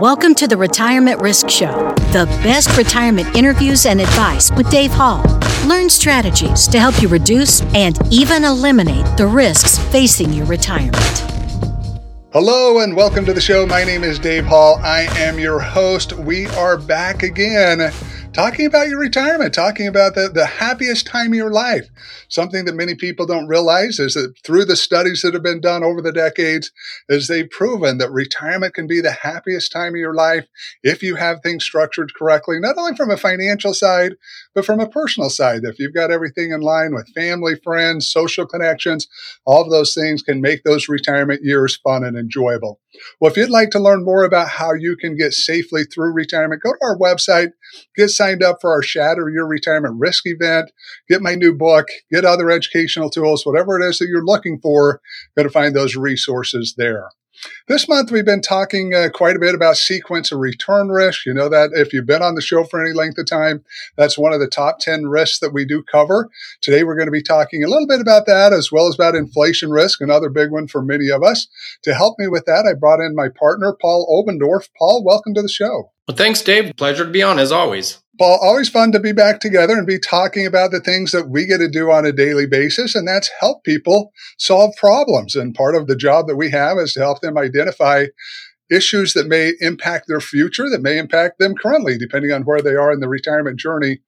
Welcome to the Retirement Risk Show, the best retirement interviews and advice with Dave Hall. Learn strategies to help you reduce and even eliminate the risks facing your retirement. Hello and welcome to the show. My name is Dave Hall. I am your host. We are back again talking about your retirement, talking about the, the happiest time of your life. Something that many people don't realize is that through the studies that have been done over the decades, is they've proven that retirement can be the happiest time of your life if you have things structured correctly, not only from a financial side, but from a personal side. If you've got everything in line with family, friends, social connections, all of those things can make those retirement years fun and enjoyable. Well, if you'd like to learn more about how you can get safely through retirement, go to our website, get signed up for our Shatter Your Retirement Risk event, get my new book, get other educational tools, whatever it is that you're looking for, go to find those resources there. This month, we've been talking uh, quite a bit about sequence of return risk. You know that if you've been on the show for any length of time, that's one of the top 10 risks that we do cover. Today, we're going to be talking a little bit about that as well as about inflation risk, another big one for many of us. To help me with that, I brought in my partner, Paul Obendorf. Paul, welcome to the show. Well, thanks, Dave. Pleasure to be on as always. Paul, always fun to be back together and be talking about the things that we get to do on a daily basis, and that's help people solve problems. And part of the job that we have is to help them identify issues that may impact their future, that may impact them currently, depending on where they are in the retirement journey.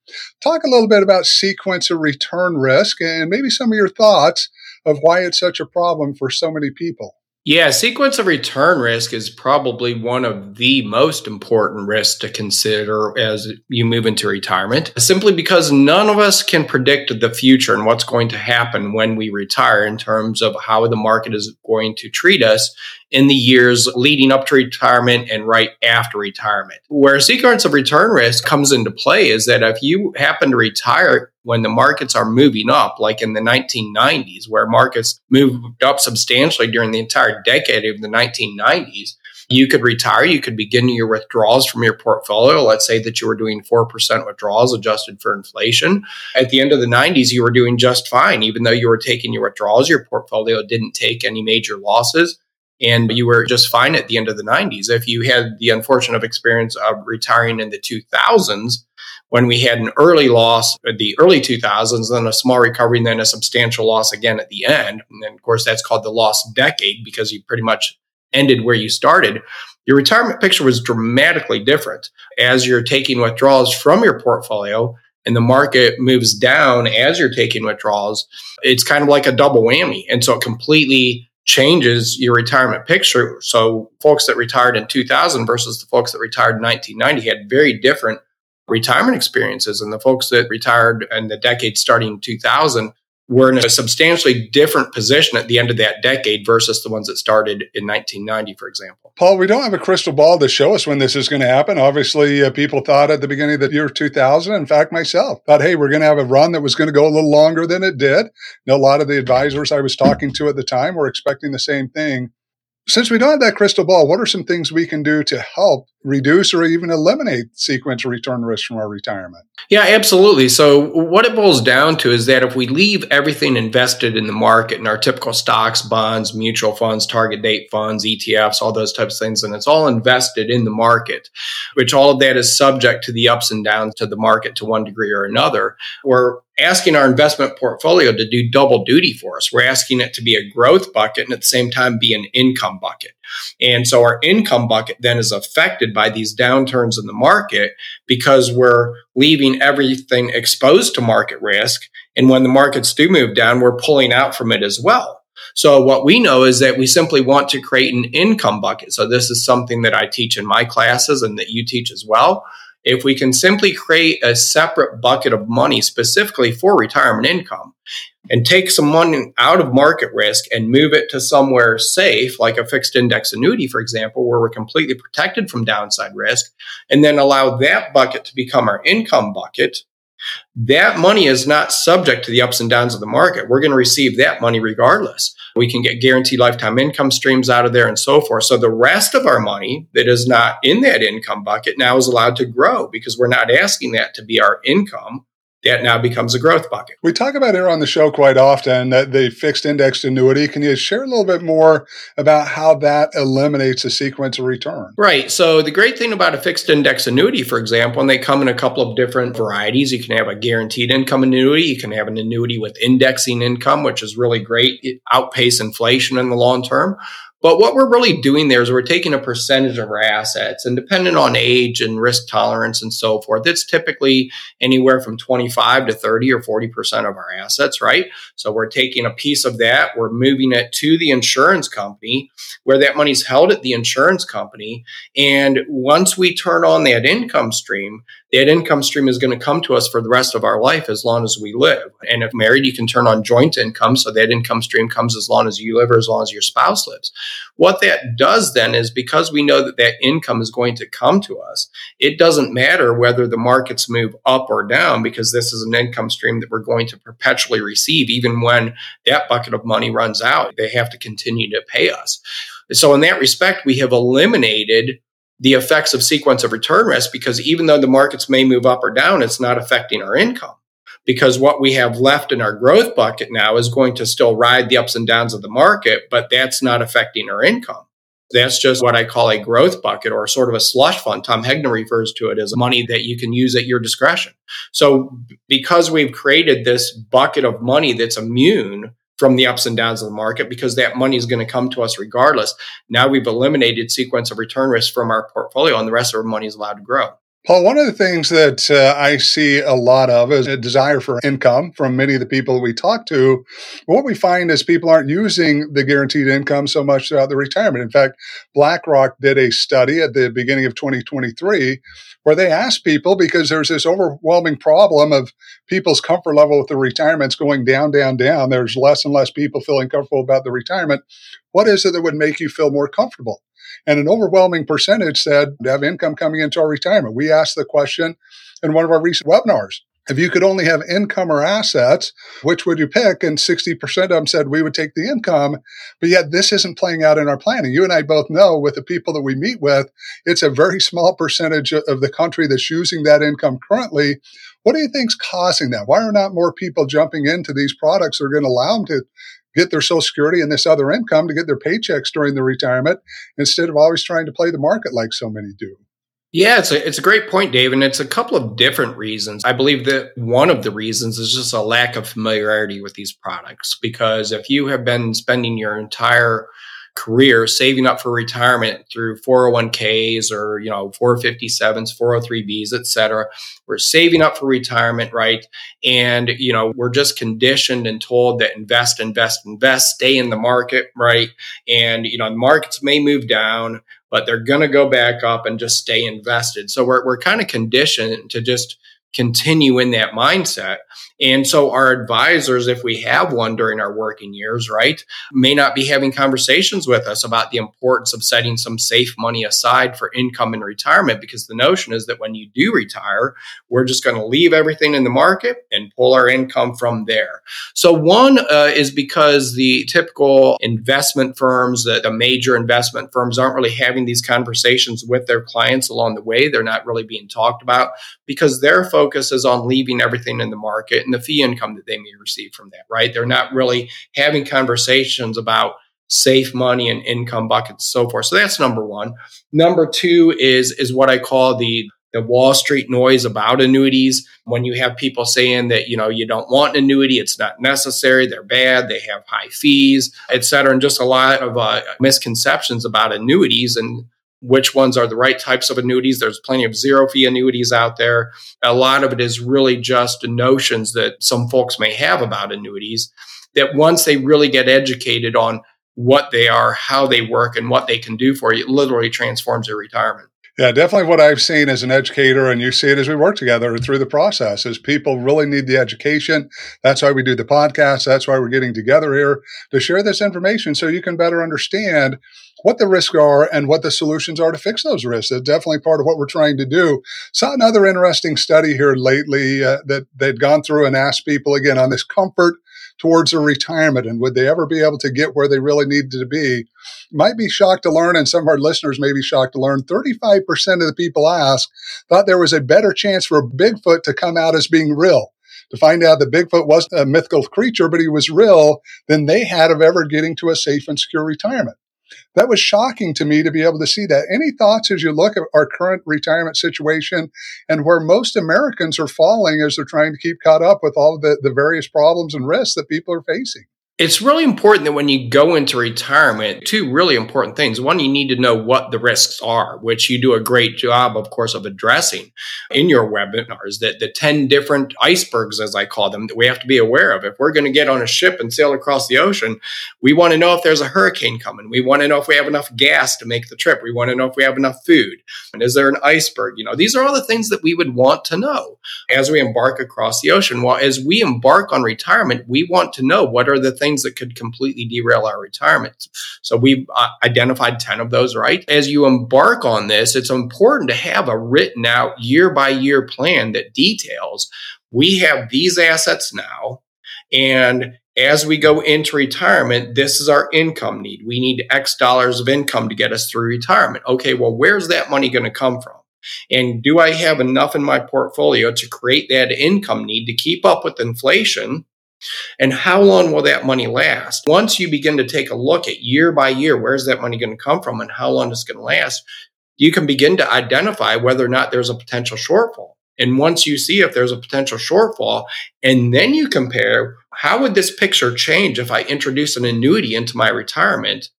Talk a little bit about sequence of return risk and maybe some of your thoughts of why it's such a problem for so many people. Yeah, sequence of return risk is probably one of the most important risks to consider as you move into retirement, simply because none of us can predict the future and what's going to happen when we retire in terms of how the market is going to treat us in the years leading up to retirement and right after retirement. Where sequence of return risk comes into play is that if you happen to retire when the markets are moving up, like in the 1990s, where markets moved up substantially during the entire decade of the 1990s, you could retire, you could begin your withdrawals from your portfolio. Let's say that you were doing 4% withdrawals adjusted for inflation. At the end of the 90s, you were doing just fine. Even though you were taking your withdrawals, your portfolio didn't take any major losses and you were just fine at the end of the 90s. If you had the unfortunate experience of retiring in the 2000s, when we had an early loss at the early 2000s, then a small recovery, and then a substantial loss again at the end. And then, of course, that's called the lost decade because you pretty much ended where you started. Your retirement picture was dramatically different as you're taking withdrawals from your portfolio and the market moves down as you're taking withdrawals. It's kind of like a double whammy. And so it completely changes your retirement picture. So folks that retired in 2000 versus the folks that retired in 1990 had very different retirement experiences. And the folks that retired in the decade starting 2000 we're in a substantially different position at the end of that decade versus the ones that started in 1990, for example. Paul, we don't have a crystal ball to show us when this is going to happen. Obviously, uh, people thought at the beginning of the year 2000, in fact, myself thought, hey, we're going to have a run that was going to go a little longer than it did. A lot of the advisors I was talking to at the time were expecting the same thing since we don't have that crystal ball, what are some things we can do to help reduce or even eliminate sequential return risk from our retirement? Yeah, absolutely. So, what it boils down to is that if we leave everything invested in the market in our typical stocks, bonds, mutual funds, target date funds, ETFs, all those types of things, and it's all invested in the market, which all of that is subject to the ups and downs to the market to one degree or another, we're asking our investment portfolio to do double duty for us. We're asking it to be a growth bucket and at the same time be an income bucket. And so our income bucket then is affected by these downturns in the market because we're leaving everything exposed to market risk. And when the markets do move down, we're pulling out from it as well. So what we know is that we simply want to create an income bucket. So this is something that I teach in my classes and that you teach as well. If we can simply create a separate bucket of money specifically for retirement income and take some money out of market risk and move it to somewhere safe, like a fixed index annuity, for example, where we're completely protected from downside risk, and then allow that bucket to become our income bucket, that money is not subject to the ups and downs of the market. We're going to receive that money regardless. We can get guaranteed lifetime income streams out of there and so forth. So the rest of our money that is not in that income bucket now is allowed to grow because we're not asking that to be our income. That now becomes a growth bucket. We talk about here on the show quite often that the fixed indexed annuity. Can you share a little bit more about how that eliminates a sequence of return? Right. So the great thing about a fixed index annuity, for example, and they come in a couple of different varieties. You can have a guaranteed income annuity. You can have an annuity with indexing income, which is really great. It outpace inflation in the long term. But what we're really doing there is we're taking a percentage of our assets and depending on age and risk tolerance and so forth, it's typically anywhere from 25 to 30 or 40% of our assets, right? So we're taking a piece of that, we're moving it to the insurance company where that money's held at the insurance company. And once we turn on that income stream, that income stream is going to come to us for the rest of our life as long as we live. And if married, you can turn on joint income. So that income stream comes as long as you live or as long as your spouse lives. What that does then is because we know that that income is going to come to us, it doesn't matter whether the markets move up or down because this is an income stream that we're going to perpetually receive. Even when that bucket of money runs out, they have to continue to pay us. So in that respect, we have eliminated the effects of sequence of return risk because even though the markets may move up or down, it's not affecting our income. Because what we have left in our growth bucket now is going to still ride the ups and downs of the market, but that's not affecting our income. That's just what I call a growth bucket or sort of a slush fund. Tom Hegna refers to it as money that you can use at your discretion. So because we've created this bucket of money that's immune from the ups and downs of the market because that money is going to come to us regardless. Now we've eliminated sequence of return risk from our portfolio and the rest of our money is allowed to grow. Paul, one of the things that uh, I see a lot of is a desire for income from many of the people we talk to. What we find is people aren't using the guaranteed income so much throughout the retirement. In fact, BlackRock did a study at the beginning of 2023 where they asked people because there's this overwhelming problem of people's comfort level with the retirements going down, down, down. There's less and less people feeling comfortable about the retirement. What is it that would make you feel more comfortable? And an overwhelming percentage said to have income coming into our retirement. We asked the question in one of our recent webinars. If you could only have income or assets, which would you pick? And 60% of them said we would take the income. But yet this isn't playing out in our planning. You and I both know with the people that we meet with, it's a very small percentage of the country that's using that income currently. What do you think's causing that? Why are not more people jumping into these products that are going to allow them to get their social security and this other income to get their paychecks during the retirement instead of always trying to play the market like so many do? Yeah, it's a, it's a great point, Dave. And it's a couple of different reasons. I believe that one of the reasons is just a lack of familiarity with these products. Because if you have been spending your entire career saving up for retirement through 401ks or you know 457s 403bs et cetera. We're saving up for retirement right? And you know we're just conditioned and told that invest invest invest stay in the market right? And you know markets may move down but they're going to go back up and just stay invested. So we're, we're kind of conditioned to just continue in that mindset. And so our advisors, if we have one during our working years, right, may not be having conversations with us about the importance of setting some safe money aside for income and retirement because the notion is that when you do retire, we're just going to leave everything in the market and pull our income from there. So one uh, is because the typical investment firms, the, the major investment firms aren't really having these conversations with their clients along the way. They're not really being talked about because they're focus is on leaving everything in the market and the fee income that they may receive from that, right? They're not really having conversations about safe money and income buckets, so forth. So that's number one. Number two is is what I call the the Wall Street noise about annuities. When you have people saying that you know you don't want an annuity, it's not necessary, they're bad, they have high fees, et cetera, and just a lot of uh, misconceptions about annuities and which ones are the right types of annuities. There's plenty of zero fee annuities out there. A lot of it is really just notions that some folks may have about annuities that once they really get educated on what they are, how they work, and what they can do for you, it literally transforms their retirement. Yeah, definitely what I've seen as an educator, and you see it as we work together through the process, is people really need the education. That's why we do the podcast. That's why we're getting together here to share this information so you can better understand what the risks are and what the solutions are to fix those risks. It's definitely part of what we're trying to do. Saw another interesting study here lately uh, that they'd gone through and asked people again on this comfort towards their retirement and would they ever be able to get where they really needed to be. Might be shocked to learn, and some of our listeners may be shocked to learn 35% of the people asked thought there was a better chance for Bigfoot to come out as being real to find out that Bigfoot wasn't a mythical creature, but he was real than they had of ever getting to a safe and secure retirement. That was shocking to me to be able to see that. Any thoughts as you look at our current retirement situation and where most Americans are falling as they're trying to keep caught up with all the, the various problems and risks that people are facing? It's really important that when you go into retirement, two really important things. One, you need to know what the risks are, which you do a great job, of course, of addressing in your webinars. That the 10 different icebergs, as I call them, that we have to be aware of. If we're going to get on a ship and sail across the ocean, we want to know if there's a hurricane coming. We want to know if we have enough gas to make the trip. We want to know if we have enough food. And is there an iceberg? You know, these are all the things that we would want to know as we embark across the ocean. Well, as we embark on retirement, we want to know what are the things things that could completely derail our retirement. So we've uh, identified 10 of those, right? As you embark on this, it's important to have a written out year by year plan that details we have these assets now. And as we go into retirement, this is our income need. We need X dollars of income to get us through retirement. Okay, well, where's that money going to come from? And do I have enough in my portfolio to create that income need to keep up with inflation and how long will that money last? Once you begin to take a look at year by year, where's that money going to come from and how long it's going to last, you can begin to identify whether or not there's a potential shortfall. And once you see if there's a potential shortfall, and then you compare how would this picture change if I introduce an annuity into my retirement?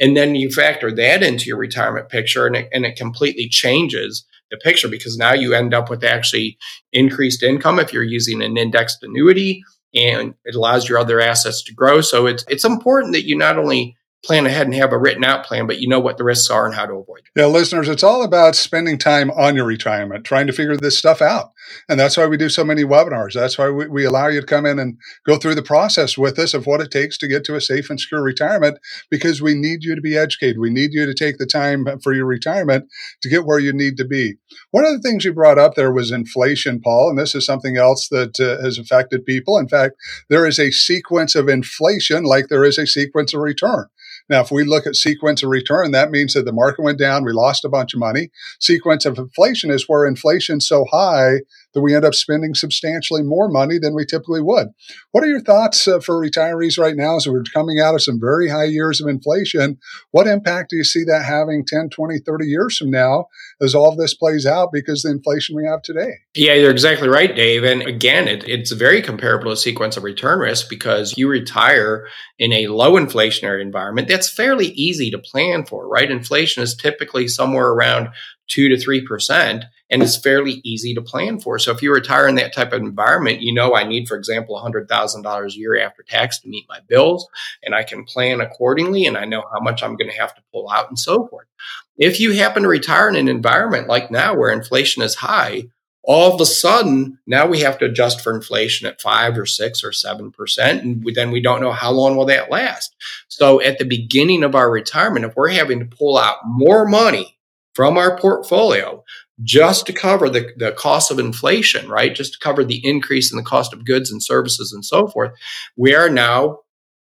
And then you factor that into your retirement picture and it, and it completely changes the picture because now you end up with actually increased income if you're using an indexed annuity and it allows your other assets to grow. So it's it's important that you not only plan ahead and have a written out plan, but you know what the risks are and how to avoid them. Yeah, listeners, it's all about spending time on your retirement, trying to figure this stuff out. And that's why we do so many webinars. That's why we, we allow you to come in and go through the process with us of what it takes to get to a safe and secure retirement because we need you to be educated. We need you to take the time for your retirement to get where you need to be. One of the things you brought up there was inflation, Paul, and this is something else that uh, has affected people. In fact, there is a sequence of inflation like there is a sequence of return. Now, if we look at sequence of return, that means that the market went down, we lost a bunch of money. Sequence of inflation is where inflation's so high that we end up spending substantially more money than we typically would. What are your thoughts uh, for retirees right now as we're coming out of some very high years of inflation? What impact do you see that having 10, 20, 30 years from now as all of this plays out because the inflation we have today? Yeah, you're exactly right, Dave. And again, it, it's very comparable to sequence of return risk because you retire in a low inflationary environment. That's fairly easy to plan for, right? Inflation is typically somewhere around two to three percent and it's fairly easy to plan for. So if you retire in that type of environment, you know I need, for example, $100,000 a year after tax to meet my bills, and I can plan accordingly, and I know how much I'm going to have to pull out and so forth. If you happen to retire in an environment like now where inflation is high, all of a sudden now we have to adjust for inflation at five or six or seven percent and then we don't know how long will that last so at the beginning of our retirement if we're having to pull out more money from our portfolio just to cover the, the cost of inflation, right? Just to cover the increase in the cost of goods and services and so forth. We are now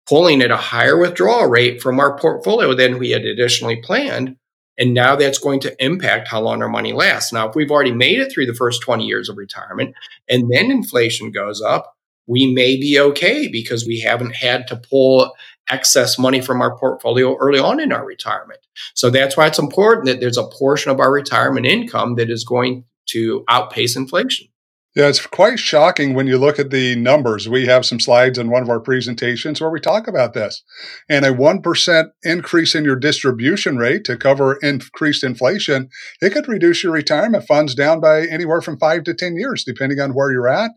pulling at a higher withdrawal rate from our portfolio than we had additionally planned. And now that's going to impact how long our money lasts. Now, if we've already made it through the first 20 years of retirement and then inflation goes up, we may be okay because we haven't had to pull excess money from our portfolio early on in our retirement. So that's why it's important that there's a portion of our retirement income that is going to outpace inflation. Yeah, it's quite shocking when you look at the numbers. We have some slides in one of our presentations where we talk about this. And a 1% increase in your distribution rate to cover increased inflation, it could reduce your retirement funds down by anywhere from five to 10 years, depending on where you're at,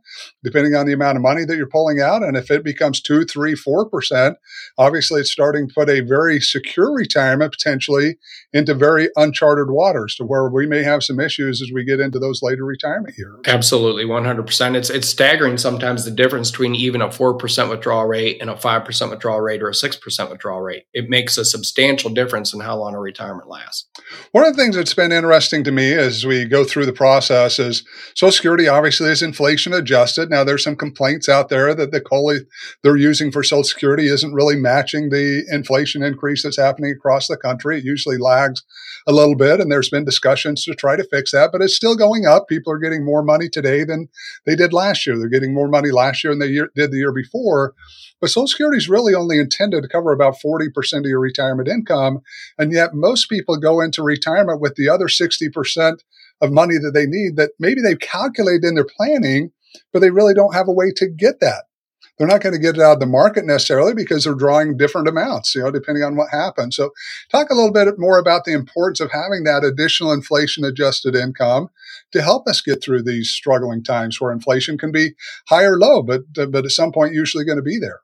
depending on the amount of money that you're pulling out. And if it becomes two, three, four percent, obviously it's starting to put a very secure retirement potentially into very uncharted waters to where we may have some issues as we get into those later retirement years. Absolutely. 100%. It's it's staggering sometimes the difference between even a 4% withdrawal rate and a 5% withdrawal rate or a 6% withdrawal rate. It makes a substantial difference in how long a retirement lasts. One of the things that's been interesting to me as we go through the process is Social Security obviously is inflation adjusted. Now there's some complaints out there that the COLA they're using for Social Security isn't really matching the inflation increase that's happening across the country. It usually lags a little bit and there's been discussions to try to fix that, but it's still going up. People are getting more money today than than they did last year. They're getting more money last year than they year, did the year before. But Social Security is really only intended to cover about 40% of your retirement income. And yet most people go into retirement with the other 60% of money that they need that maybe they've calculated in their planning, but they really don't have a way to get that. They're not going to get it out of the market necessarily because they're drawing different amounts, you know, depending on what happens. So talk a little bit more about the importance of having that additional inflation adjusted income to help us get through these struggling times where inflation can be high or low, but, but at some point usually going to be there.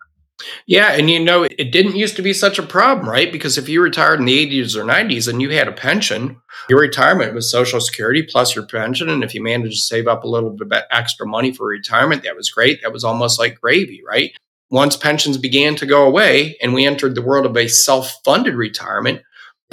Yeah, and you know, it didn't used to be such a problem, right? Because if you retired in the 80s or 90s and you had a pension, your retirement was Social Security plus your pension. And if you managed to save up a little bit extra money for retirement, that was great. That was almost like gravy, right? Once pensions began to go away and we entered the world of a self funded retirement,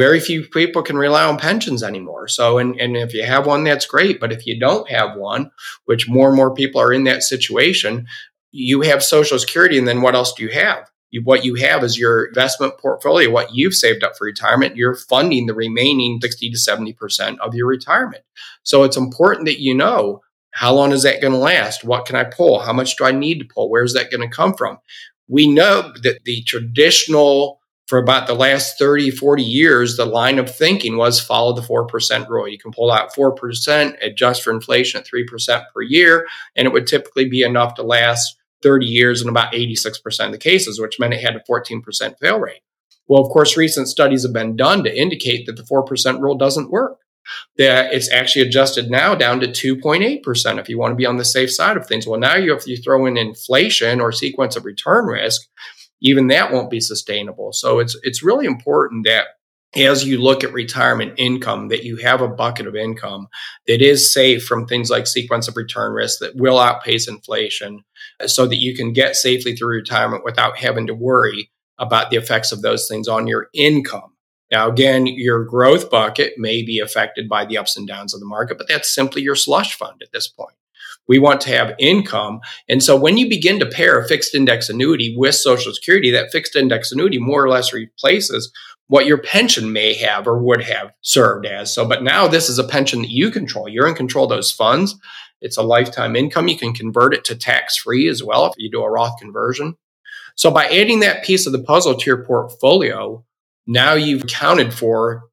very few people can rely on pensions anymore. So, and, and if you have one, that's great. But if you don't have one, which more and more people are in that situation, you have Social Security, and then what else do you have? You, what you have is your investment portfolio, what you've saved up for retirement. You're funding the remaining 60 to 70% of your retirement. So it's important that you know how long is that going to last? What can I pull? How much do I need to pull? Where's that going to come from? We know that the traditional, for about the last 30, 40 years, the line of thinking was follow the 4% rule. You can pull out 4%, adjust for inflation at 3% per year, and it would typically be enough to last 30 years in about 86% of the cases, which meant it had a 14% fail rate. Well, of course, recent studies have been done to indicate that the 4% rule doesn't work. That it's actually adjusted now down to 2.8% if you want to be on the safe side of things. Well, now you if you throw in inflation or sequence of return risk, even that won't be sustainable. So it's it's really important that as you look at retirement income that you have a bucket of income that is safe from things like sequence of return risk that will outpace inflation so that you can get safely through retirement without having to worry about the effects of those things on your income. Now, again, your growth bucket may be affected by the ups and downs of the market, but that's simply your slush fund at this point. We want to have income. And so when you begin to pair a fixed index annuity with Social Security, that fixed index annuity more or less replaces what your pension may have or would have served as. So, but now this is a pension that you control. You're in control of those funds. It's a lifetime income. You can convert it to tax free as well if you do a Roth conversion. So by adding that piece of the puzzle to your portfolio, now you've accounted for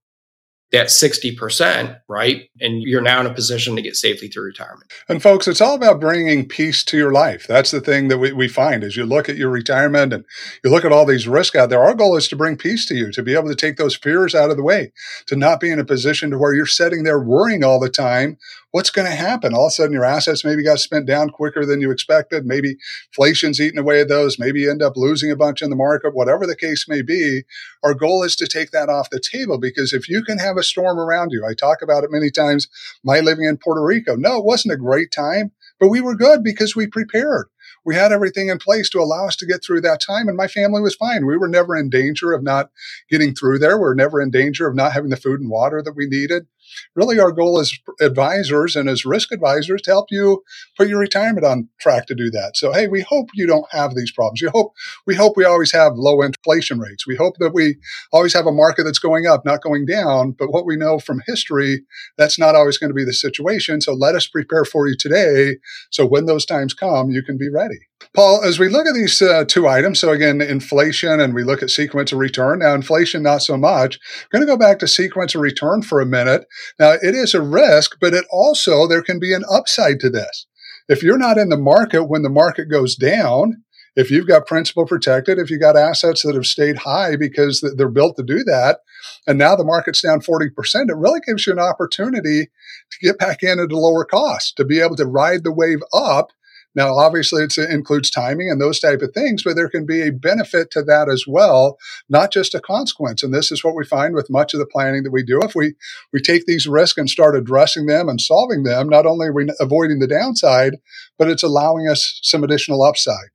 that 60%, right? And you're now in a position to get safely through retirement. And folks, it's all about bringing peace to your life. That's the thing that we, we find as you look at your retirement and you look at all these risks out there. Our goal is to bring peace to you, to be able to take those fears out of the way, to not be in a position to where you're sitting there worrying all the time what's going to happen? All of a sudden, your assets maybe got spent down quicker than you expected. Maybe inflation's eating away at those. Maybe you end up losing a bunch in the market, whatever the case may be. Our goal is to take that off the table because if you can have a storm around you, I talk about it many times, my living in Puerto Rico. No, it wasn't a great time, but we were good because we prepared we had everything in place to allow us to get through that time. And my family was fine. We were never in danger of not getting through there. We are never in danger of not having the food and water that we needed really our goal as advisors and as risk advisors to help you put your retirement on track to do that. So, hey, we hope you don't have these problems. We hope we hope we always have low inflation rates. We hope that we always have a market that's going up, not going down. But what we know from history, that's not always going to be the situation. So let us prepare for you today. So when those times come, you can be ready. Paul, as we look at these uh, two items, so again, inflation and we look at sequence of return. Now, inflation, not so much. I'm going to go back to sequence of return for a minute. Now, it is a risk, but it also, there can be an upside to this. If you're not in the market when the market goes down, if you've got principal protected, if you've got assets that have stayed high because they're built to do that, and now the market's down 40%, it really gives you an opportunity to get back in at a lower cost, to be able to ride the wave up now, obviously, it includes timing and those type of things, but there can be a benefit to that as well, not just a consequence. And this is what we find with much of the planning that we do. If we we take these risks and start addressing them and solving them, not only are we avoiding the downside, but it's allowing us some additional upside.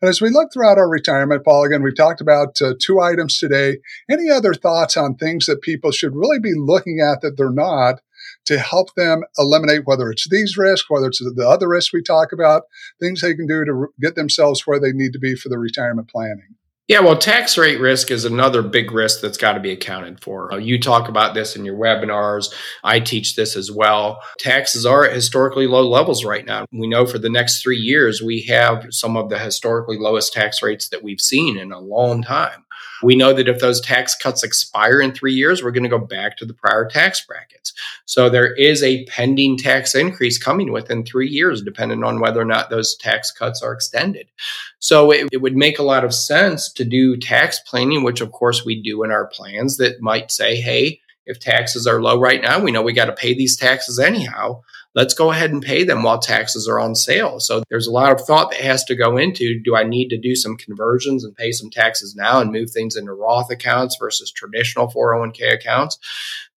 And as we look throughout our retirement, Paul, again, we've talked about uh, two items today. Any other thoughts on things that people should really be looking at that they're not to help them eliminate whether it's these risks, whether it's the other risks we talk about, things they can do to get themselves where they need to be for the retirement planning. Yeah, well, tax rate risk is another big risk that's got to be accounted for. Uh, you talk about this in your webinars. I teach this as well. Taxes are at historically low levels right now. We know for the next three years, we have some of the historically lowest tax rates that we've seen in a long time. We know that if those tax cuts expire in three years, we're going to go back to the prior tax brackets. So there is a pending tax increase coming within three years, depending on whether or not those tax cuts are extended. So it, it would make a lot of sense to do tax planning, which of course we do in our plans that might say, hey, if taxes are low right now, we know we got to pay these taxes anyhow let's go ahead and pay them while taxes are on sale. So there's a lot of thought that has to go into do I need to do some conversions and pay some taxes now and move things into Roth accounts versus traditional 401k accounts?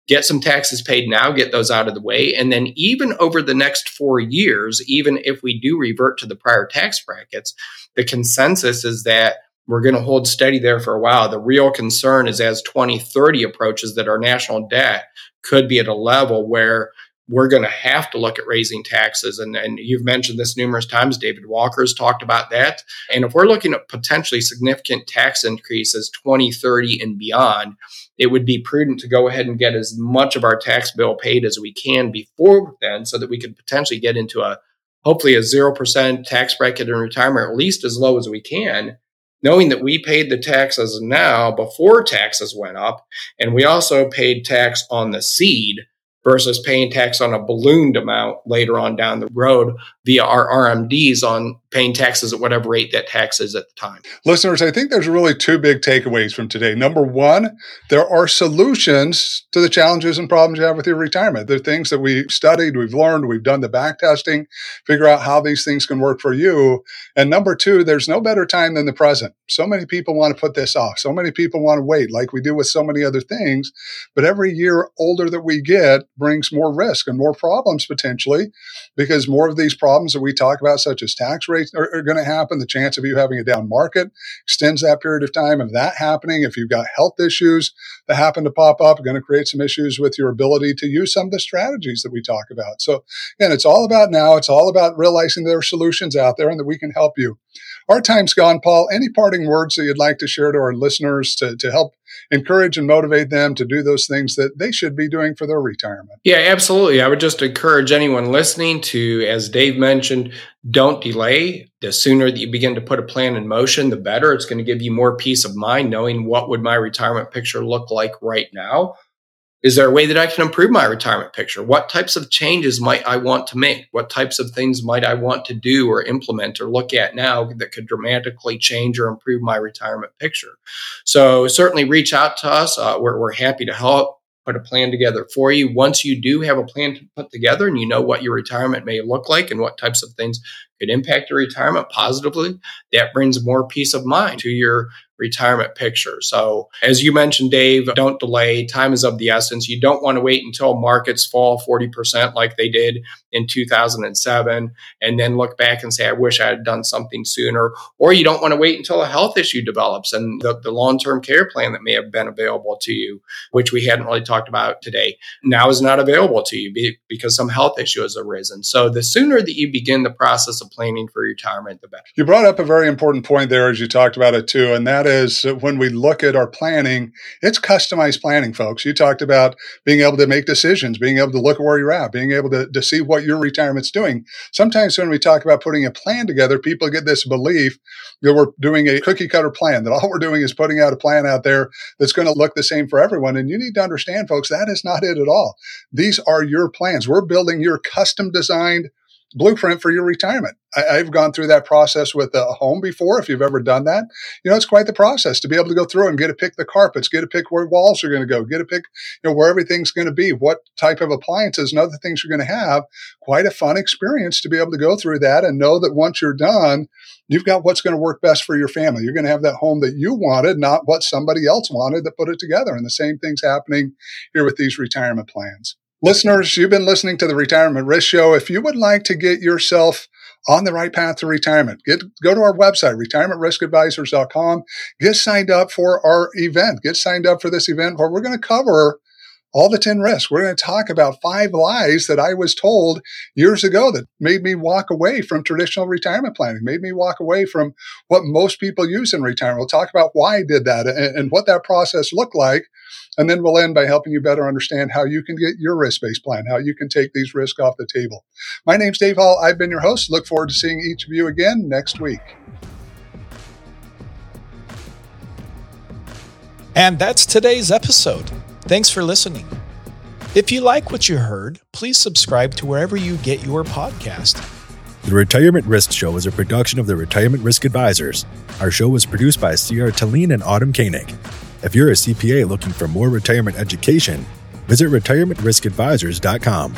Get some taxes paid now, get those out of the way. And then, even over the next four years, even if we do revert to the prior tax brackets, the consensus is that we're going to hold steady there for a while. The real concern is as 2030 approaches that our national debt could be at a level where we're going to have to look at raising taxes. And, and you've mentioned this numerous times. David Walker has talked about that. And if we're looking at potentially significant tax increases 2030 and beyond, it would be prudent to go ahead and get as much of our tax bill paid as we can before then so that we could potentially get into a hopefully a 0% tax bracket in retirement, at least as low as we can knowing that we paid the taxes now before taxes went up, and we also paid tax on the seed versus paying tax on a ballooned amount later on down the road via our RMDs on paying taxes at whatever rate that tax is at the time. Listeners, I think there's really two big takeaways from today. Number one, there are solutions to the challenges and problems you have with your retirement. There are things that we studied, we've learned, we've done the back testing, figure out how these things can work for you. And number two, there's no better time than the present. So many people want to put this off. So many people want to wait, like we do with so many other things. But every year older that we get brings more risk and more problems potentially, because more of these problems that we talk about, such as tax rates, are, are going to happen. The chance of you having a down market extends that period of time. Of that happening, if you've got health issues that happen to pop up, going to create some issues with your ability to use some of the strategies that we talk about. So again, it's all about now. It's all about realizing there are solutions out there and that we can help you. Our time's gone, Paul. Any parting words that you'd like to share to our listeners to, to help encourage and motivate them to do those things that they should be doing for their retirement? Yeah, absolutely. I would just encourage anyone listening to, as Dave mentioned, don't delay. The sooner that you begin to put a plan in motion, the better. It's going to give you more peace of mind knowing what would my retirement picture look like right now is there a way that I can improve my retirement picture? What types of changes might I want to make? What types of things might I want to do or implement or look at now that could dramatically change or improve my retirement picture? So certainly reach out to us. Uh, we're, we're happy to help put a plan together for you. Once you do have a plan to put together and you know what your retirement may look like and what types of things could impact your retirement positively, that brings more peace of mind to your retirement picture. So, as you mentioned, Dave, don't delay. Time is of the essence. You don't want to wait until markets fall 40% like they did in 2007 and then look back and say, I wish I had done something sooner. Or you don't want to wait until a health issue develops and the, the long term care plan that may have been available to you, which we hadn't really talked about today, now is not available to you because some health issue has arisen. So, the sooner that you begin the process of planning for retirement, the better. You brought up a very important point there as you talked about it too, and that that is when we look at our planning, it's customized planning, folks. You talked about being able to make decisions, being able to look where you're at, being able to, to see what your retirement's doing. Sometimes when we talk about putting a plan together, people get this belief that we're doing a cookie cutter plan, that all we're doing is putting out a plan out there that's going to look the same for everyone. And you need to understand, folks, that is not it at all. These are your plans. We're building your custom designed blueprint for your retirement. I, have gone through that process with a home before. If you've ever done that, you know, it's quite the process to be able to go through and get to pick the carpets, get to pick where walls are going to go, get to pick, you know, where everything's going to be, what type of appliances and other things you're going to have. Quite a fun experience to be able to go through that and know that once you're done, you've got what's going to work best for your family. You're going to have that home that you wanted, not what somebody else wanted that put it together. And the same thing's happening here with these retirement plans. Listeners, you've been listening to the Retirement Risk Show. If you would like to get yourself on the right path to retirement, get go to our website, retirementriskadvisors.com. Get signed up for our event. Get signed up for this event where we're going to cover all the 10 risks. We're going to talk about five lies that I was told years ago that made me walk away from traditional retirement planning, made me walk away from what most people use in retirement. We'll talk about why I did that and, and what that process looked like. And then we'll end by helping you better understand how you can get your risk based plan, how you can take these risks off the table. My name's Dave Hall. I've been your host. Look forward to seeing each of you again next week. And that's today's episode. Thanks for listening. If you like what you heard, please subscribe to wherever you get your podcast. The Retirement Risk Show is a production of the Retirement Risk Advisors. Our show was produced by Sierra Talene and Autumn Koenig. If you're a CPA looking for more retirement education, visit retirementriskadvisors.com.